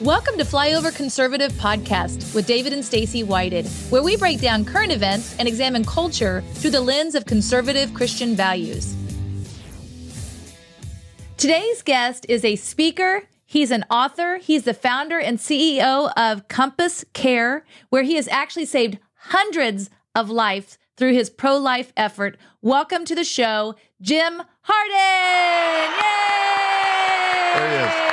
Welcome to Flyover Conservative Podcast with David and Stacy Whited, where we break down current events and examine culture through the lens of conservative Christian values. Today's guest is a speaker. He's an author. He's the founder and CEO of Compass Care, where he has actually saved hundreds of lives through his pro life effort. Welcome to the show, Jim Harden. Yay! There he is.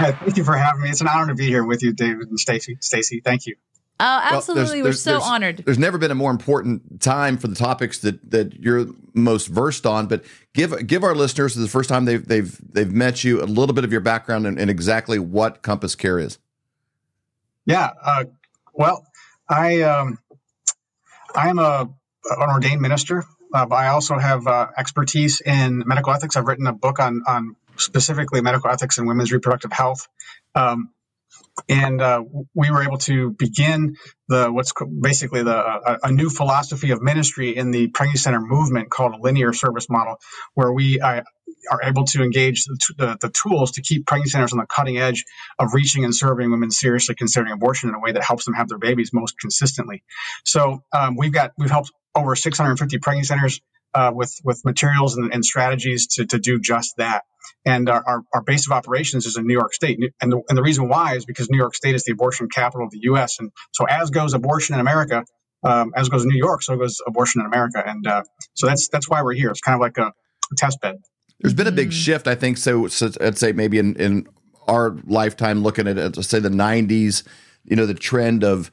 Yeah, thank you for having me. It's an honor to be here with you, David and Stacy. Stacy, thank you. Oh, absolutely. Well, there's, there's, We're so there's, honored. There's never been a more important time for the topics that that you're most versed on. But give give our listeners the first time they've they've they've met you a little bit of your background and, and exactly what Compass Care is. Yeah. Uh, well, I um, I am a an ordained minister. Uh, I also have uh, expertise in medical ethics. I've written a book on on specifically medical ethics and women's reproductive health. Um, and uh, we were able to begin the what's basically the a, a, new philosophy of ministry in the pregnancy center movement called a linear service model, where we uh, are able to engage the, the, the, tools to keep pregnancy centers on the cutting edge of reaching and serving women seriously considering abortion in a way that helps them have their babies most consistently. So um, we've got we've helped over 650 pregnancy centers uh, with with materials and, and strategies to, to do just that. And our, our, our, base of operations is in New York State. And the, and the reason why is because New York State is the abortion capital of the U.S. And so as goes abortion in America, um, as goes New York, so goes abortion in America. And uh, so that's that's why we're here. It's kind of like a, a test bed. There's been a big mm. shift, I think. So, so I'd say maybe in, in our lifetime, looking at it, say the 90s, you know, the trend of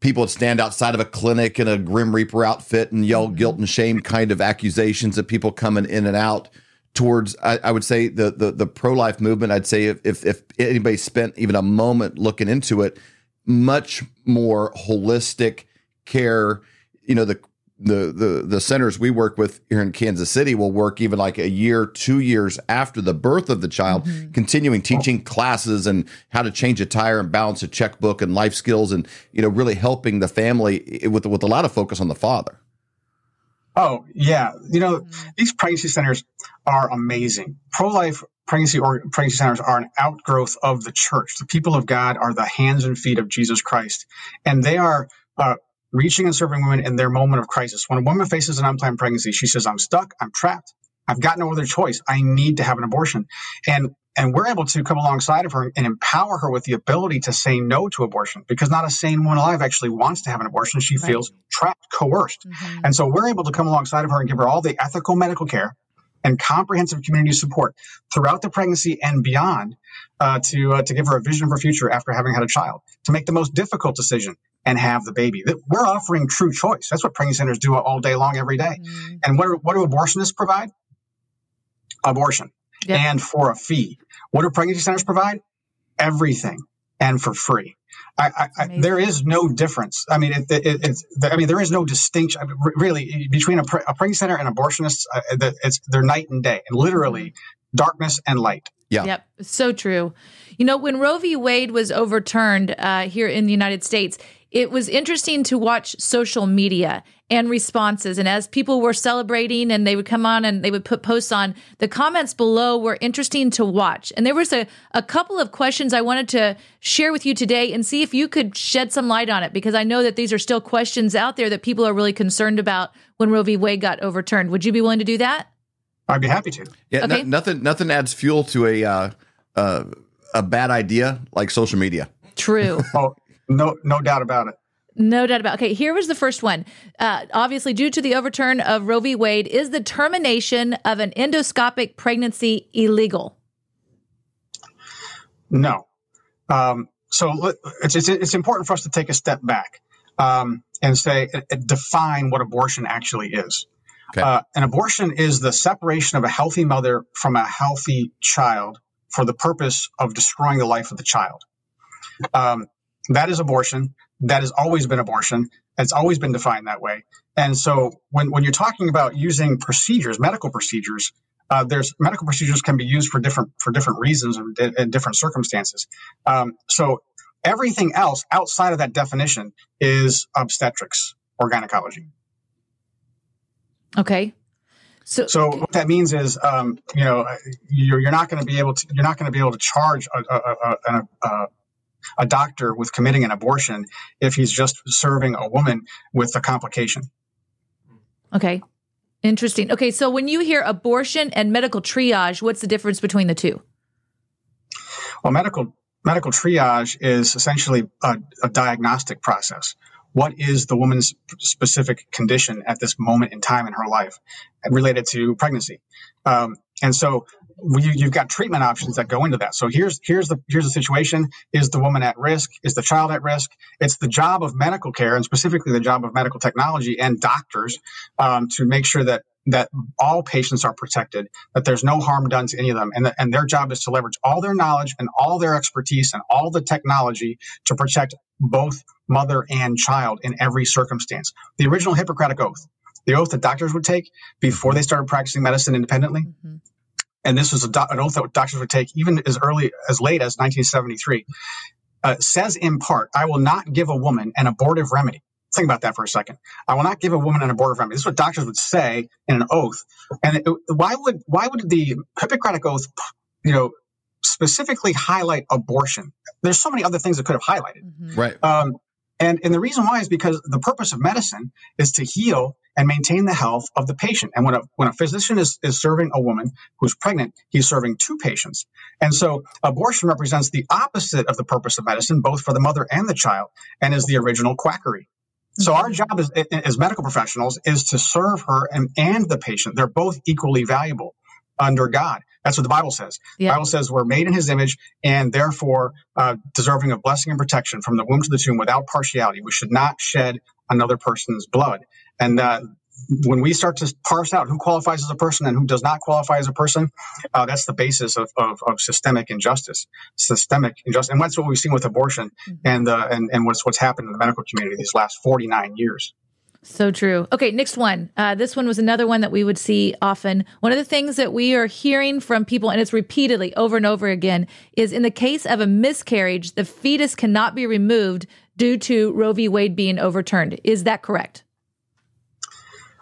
people would stand outside of a clinic in a Grim Reaper outfit and yell mm-hmm. guilt and shame kind of accusations of people coming in and out towards I, I, would say the the, the pro life movement. I'd say if, if, if anybody spent even a moment looking into it, much more holistic care. You know the the the the centers we work with here in Kansas City will work even like a year, two years after the birth of the child, mm-hmm. continuing teaching classes and how to change a tire and balance a checkbook and life skills, and you know really helping the family with with a lot of focus on the father. Oh, yeah. You know, mm-hmm. these pregnancy centers are amazing. Pro life pregnancy or pregnancy centers are an outgrowth of the church. The people of God are the hands and feet of Jesus Christ. And they are uh, reaching and serving women in their moment of crisis. When a woman faces an unplanned pregnancy, she says, I'm stuck, I'm trapped, I've got no other choice. I need to have an abortion. And and we're able to come alongside of her and empower her with the ability to say no to abortion because not a sane woman alive actually wants to have an abortion. She right. feels trapped, coerced. Mm-hmm. And so we're able to come alongside of her and give her all the ethical medical care and comprehensive community support throughout the pregnancy and beyond uh, to, uh, to give her a vision of her future after having had a child, to make the most difficult decision and have the baby. We're offering true choice. That's what pregnancy centers do all day long, every day. Mm-hmm. And what, what do abortionists provide? Abortion yep. and for a fee. What do pregnancy centers provide? Everything and for free. I, I, there is no difference. I mean, it, it, it's. I mean, there is no distinction I mean, really between a, pre- a, pregnancy center and abortionists. Uh, it's they're night and day, and literally mm-hmm. darkness and light. Yeah. Yep. So true. You know, when Roe v. Wade was overturned uh, here in the United States, it was interesting to watch social media and responses. And as people were celebrating and they would come on and they would put posts on, the comments below were interesting to watch. And there was a, a couple of questions I wanted to share with you today and see if you could shed some light on it, because I know that these are still questions out there that people are really concerned about when Roe v. Wade got overturned. Would you be willing to do that? I'd be happy to. Yeah, okay. nothing nothing adds fuel to a uh, uh, a bad idea like social media. True. oh, no, no doubt about it. No doubt about. It. Okay, here was the first one. Uh, obviously, due to the overturn of Roe v. Wade, is the termination of an endoscopic pregnancy illegal? No. Um, so it's, it's, it's important for us to take a step back um, and say uh, define what abortion actually is. Okay. Uh, an abortion is the separation of a healthy mother from a healthy child for the purpose of destroying the life of the child. Um, that is abortion. That has always been abortion. It's always been defined that way. And so when, when you're talking about using procedures, medical procedures, uh, there's medical procedures can be used for different for different reasons and in different circumstances. Um, so everything else outside of that definition is obstetrics or gynecology. Okay. So, so what that means is, um, you know, you're, you're not going to be able to you're not going to be able to charge a, a, a, a, doctor with committing an abortion if he's just serving a woman with a complication. Okay. Interesting. Okay, so when you hear abortion and medical triage, what's the difference between the two? Well, medical medical triage is essentially a, a diagnostic process. What is the woman's specific condition at this moment in time in her life related to pregnancy? Um, and so we, you've got treatment options that go into that. So here's here's the here's the situation: is the woman at risk? Is the child at risk? It's the job of medical care, and specifically the job of medical technology and doctors, um, to make sure that that all patients are protected, that there's no harm done to any of them, and, and their job is to leverage all their knowledge and all their expertise and all the technology to protect both mother and child in every circumstance. The original Hippocratic Oath, the oath that doctors would take before they started practicing medicine independently. Mm-hmm and this was do- an oath that doctors would take even as early as late as 1973, uh, says in part, "I will not give a woman an abortive remedy." Think about that for a second. I will not give a woman an abortive remedy. This is what doctors would say in an oath. And it, why would why would the Hippocratic Oath, you know, specifically highlight abortion? There's so many other things that could have highlighted. Mm-hmm. Right. Um, and, and the reason why is because the purpose of medicine is to heal and maintain the health of the patient. And when a, when a physician is, is serving a woman who's pregnant, he's serving two patients. And so abortion represents the opposite of the purpose of medicine, both for the mother and the child, and is the original quackery. So our mm-hmm. job as, as medical professionals is to serve her and, and the patient. They're both equally valuable under God. That's what the Bible says. Yeah. The Bible says we're made in His image and therefore uh, deserving of blessing and protection from the womb to the tomb without partiality. We should not shed another person's blood. And uh, when we start to parse out who qualifies as a person and who does not qualify as a person, uh, that's the basis of, of, of, systemic injustice. Systemic injustice, and that's what we've seen with abortion mm-hmm. and uh, and and what's what's happened in the medical community these last forty nine years. So true. Okay, next one. Uh, this one was another one that we would see often. One of the things that we are hearing from people, and it's repeatedly over and over again, is in the case of a miscarriage, the fetus cannot be removed due to Roe v. Wade being overturned. Is that correct?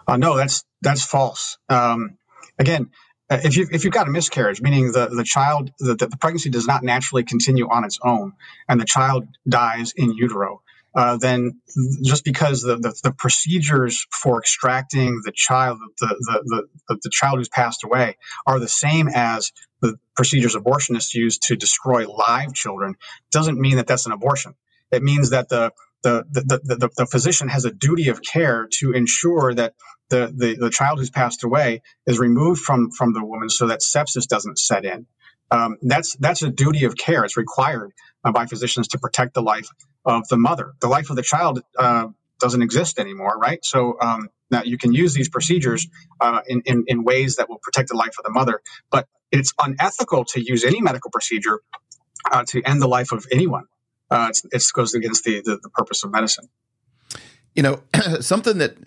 Uh, no, that's that's false. Um, again, uh, if you if you've got a miscarriage, meaning the the child the, the pregnancy does not naturally continue on its own, and the child dies in utero, uh, then just because the, the, the, procedures for extracting the child, the, the, the, the, child who's passed away, are the same as the procedures abortionists use to destroy live children, doesn't mean that that's an abortion. It means that the the, the, the, the, physician has a duty of care to ensure that the, the, the child who's passed away is removed from, from the woman so that sepsis doesn't set in. Um, that's that's a duty of care. It's required uh, by physicians to protect the life of the mother. The life of the child uh, doesn't exist anymore, right? So um, now you can use these procedures uh, in, in, in ways that will protect the life of the mother, but it's unethical to use any medical procedure uh, to end the life of anyone. Uh, it goes against the, the, the purpose of medicine. You know, something that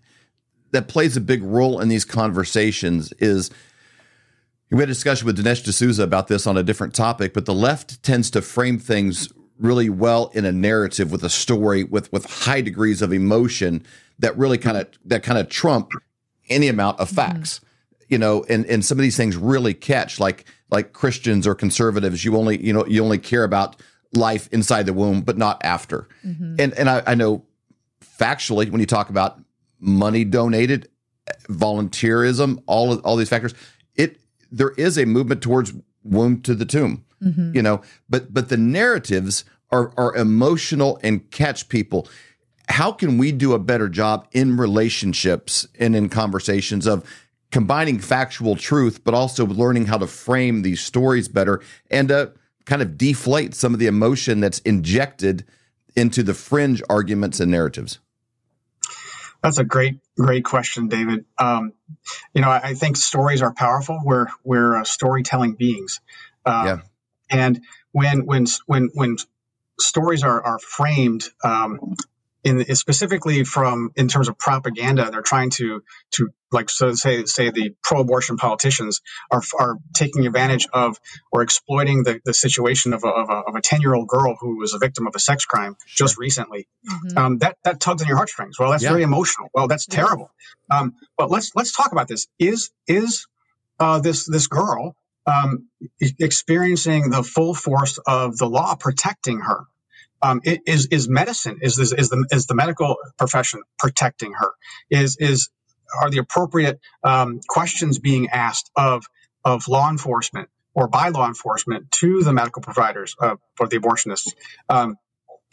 that plays a big role in these conversations is we had a discussion with Dinesh D'Souza about this on a different topic, but the left tends to frame things really well in a narrative with a story with with high degrees of emotion that really kind of that kind of trump any amount of facts. Mm-hmm. You know, and and some of these things really catch like like Christians or conservatives, you only you know you only care about life inside the womb, but not after. Mm-hmm. And and I, I know factually when you talk about money donated, volunteerism, all of, all these factors, it there is a movement towards womb to the tomb. Mm-hmm. You know, but but the narratives are are emotional and catch people. How can we do a better job in relationships and in conversations of combining factual truth, but also learning how to frame these stories better and uh, kind of deflate some of the emotion that's injected into the fringe arguments and narratives? That's a great, great question, David. Um, you know, I, I, think stories are powerful. We're we're uh, storytelling beings, um, yeah. and when when when when stories are are framed um, in specifically from in terms of propaganda they're trying to to like so say say the pro-abortion politicians are are taking advantage of or exploiting the, the situation of a, of a, of a 10 year old girl who was a victim of a sex crime sure. just recently. Mm-hmm. um, that that tugs on your heartstrings. Well that's yeah. very emotional. Well that's terrible. Um, but let's let's talk about this. Is is uh, this this girl um, experiencing the full force of the law protecting her um, is is medicine is, is is the is the medical profession protecting her? Is is are the appropriate um, questions being asked of of law enforcement or by law enforcement to the medical providers uh, for the abortionists? Um,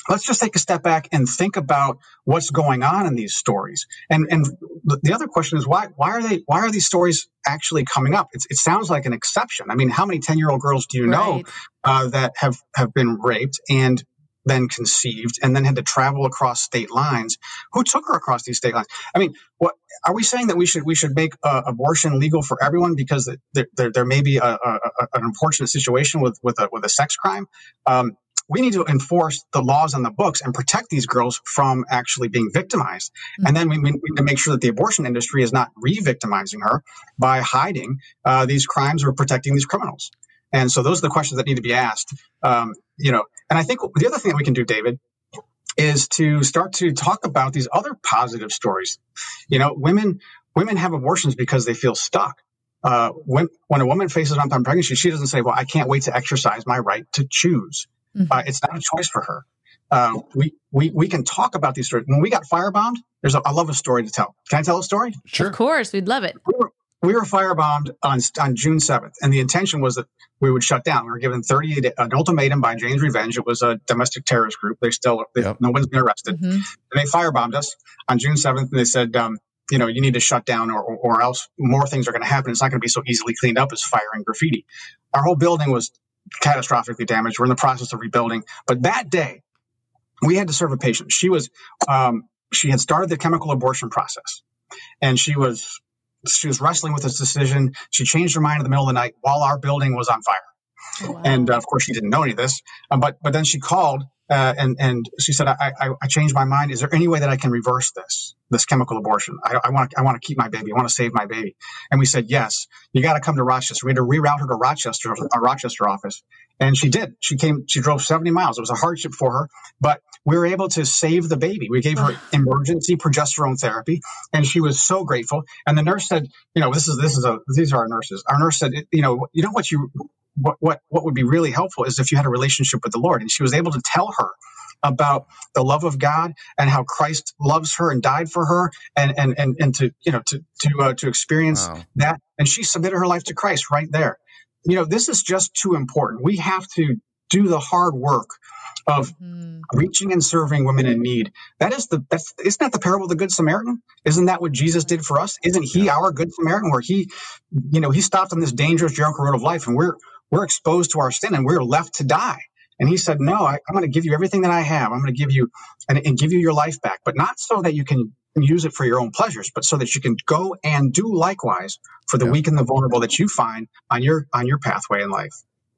let's just take a step back and think about what's going on in these stories. And and the other question is why why are they why are these stories actually coming up? It's, it sounds like an exception. I mean how many 10 year old girls do you right. know uh, that have have been raped? And then conceived and then had to travel across state lines. Who took her across these state lines? I mean, what are we saying that we should we should make uh, abortion legal for everyone because there, there, there may be a, a, an unfortunate situation with with a, with a sex crime? Um, we need to enforce the laws on the books and protect these girls from actually being victimized. Mm-hmm. And then we, we, need to make sure that the abortion industry is not re-victimizing her by hiding uh, these crimes or protecting these criminals. And so those are the questions that need to be asked. Um, you know, and I think the other thing that we can do, David, is to start to talk about these other positive stories. You know, women women have abortions because they feel stuck. Uh, when when a woman faces unplanned pregnancy, she doesn't say, "Well, I can't wait to exercise my right to choose." Mm-hmm. Uh, it's not a choice for her. Uh, we, we we can talk about these stories. When we got firebombed, there's a, I love a story to tell. Can I tell a story? Sure. Of course, we'd love it. We were, we were firebombed on on June 7th, and the intention was that we would shut down. We were given 30 an ultimatum by Jane's Revenge. It was a domestic terrorist group. They still they, yep. no one's been arrested. Mm-hmm. And they firebombed us on June 7th, and they said, um, you know, you need to shut down, or, or, or else more things are going to happen. It's not going to be so easily cleaned up as fire and graffiti. Our whole building was catastrophically damaged. We're in the process of rebuilding, but that day we had to serve a patient. She was um, she had started the chemical abortion process, and she was she was wrestling with this decision. She changed her mind in the middle of the night while our building was on fire. Wow. And uh, of course, she didn't know any of this. Um, but but then she called uh, and and she said, I, I, I changed my mind. Is there any way that I can reverse this this chemical abortion? I, want I want to keep my baby. I want to save my baby. And we said, yes. You got to come to Rochester. We had to reroute her to Rochester, our Rochester office. And she did. She came. She drove 70 miles. It was a hardship for her, but we were able to save the baby. We gave her emergency progesterone therapy, and she was so grateful. And the nurse said, "You know, this is this is a these are our nurses. Our nurse said, you know, you know what you what what what would be really helpful is if you had a relationship with the Lord." And she was able to tell her about the love of God and how Christ loves her and died for her, and and and, and to you know to to uh, to experience wow. that. And she submitted her life to Christ right there you know, this is just too important. We have to do the hard work of mm-hmm. reaching and serving women in need. That is the that's isn't that the parable of the Good Samaritan? Isn't that what Jesus did for us? Isn't he yeah. our Good Samaritan? Where he, you know, he stopped on this dangerous Jericho road of life, and we're we're exposed to our sin, and we're left to die. And he said, "No, I, am going to give you everything that I have. I'm going to give you and, and give you your life back, but not so that you can use it for your own pleasures, but so that you can go and do likewise for the yeah. weak and the vulnerable that you find on your on your pathway in life.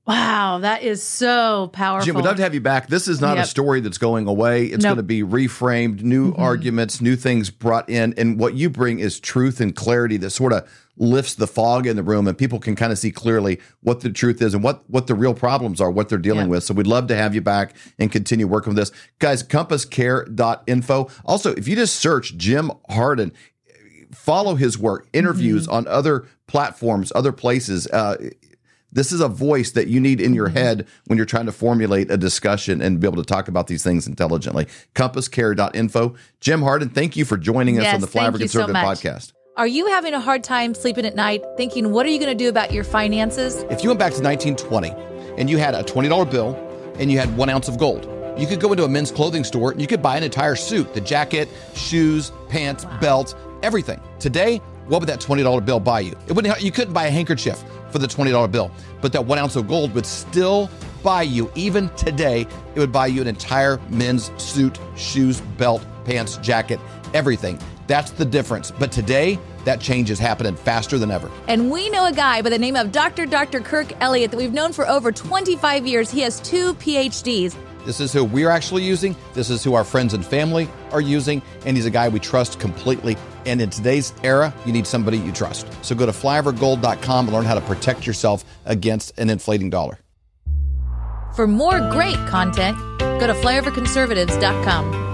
Wow, that is so powerful. Jim, we'd love to have you back. This is not yep. a story that's going away. It's nope. going to be reframed, new mm-hmm. arguments, new things brought in. And what you bring is truth and clarity that sort of lifts the fog in the room and people can kind of see clearly what the truth is and what what the real problems are, what they're dealing yeah. with. So we'd love to have you back and continue working with this. Guys, compasscare.info. Also, if you just search Jim Harden, follow his work, interviews mm-hmm. on other platforms, other places. Uh, this is a voice that you need in your mm-hmm. head when you're trying to formulate a discussion and be able to talk about these things intelligently. Compasscare.info. Jim Harden, thank you for joining us yes, on the Flyover Conservative so podcast. Are you having a hard time sleeping at night thinking, what are you going to do about your finances? If you went back to 1920 and you had a $20 bill and you had one ounce of gold, you could go into a men's clothing store and you could buy an entire suit the jacket, shoes, pants, wow. belt, everything. Today, what would that $20 bill buy you? It wouldn't, you couldn't buy a handkerchief for the $20 bill, but that one ounce of gold would still buy you, even today, it would buy you an entire men's suit, shoes, belt, pants, jacket, everything. That's the difference. But today, that change is happening faster than ever. And we know a guy by the name of Dr. Dr. Kirk Elliott that we've known for over 25 years. He has two PhDs This is who we're actually using. This is who our friends and family are using. And he's a guy we trust completely. And in today's era, you need somebody you trust. So go to flyovergold.com and learn how to protect yourself against an inflating dollar. For more great content, go to flyoverconservatives.com.